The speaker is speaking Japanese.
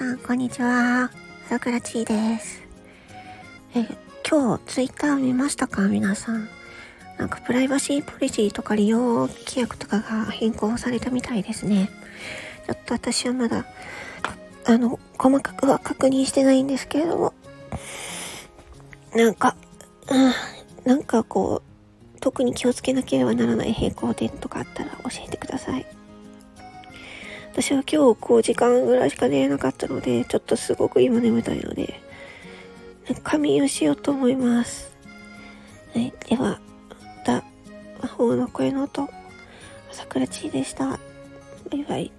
さんこんにちは。さくらちーです。え、今日ツイッター見ましたか？皆さん。なんかプライバシーポリシーとか利用規約とかが変更されたみたいですね。ちょっと私はまだ、あの、細かくは確認してないんですけれども、なんか、うん、なんかこう、特に気をつけなければならない変更点とかあったら教えてください。私は今日こう時間ぐらいしか寝れなかったので、ちょっとすごく今眠たいので、仮眠をしようと思います。はい、では、また、魔法の声の音、朝倉ちでした。バイバイ。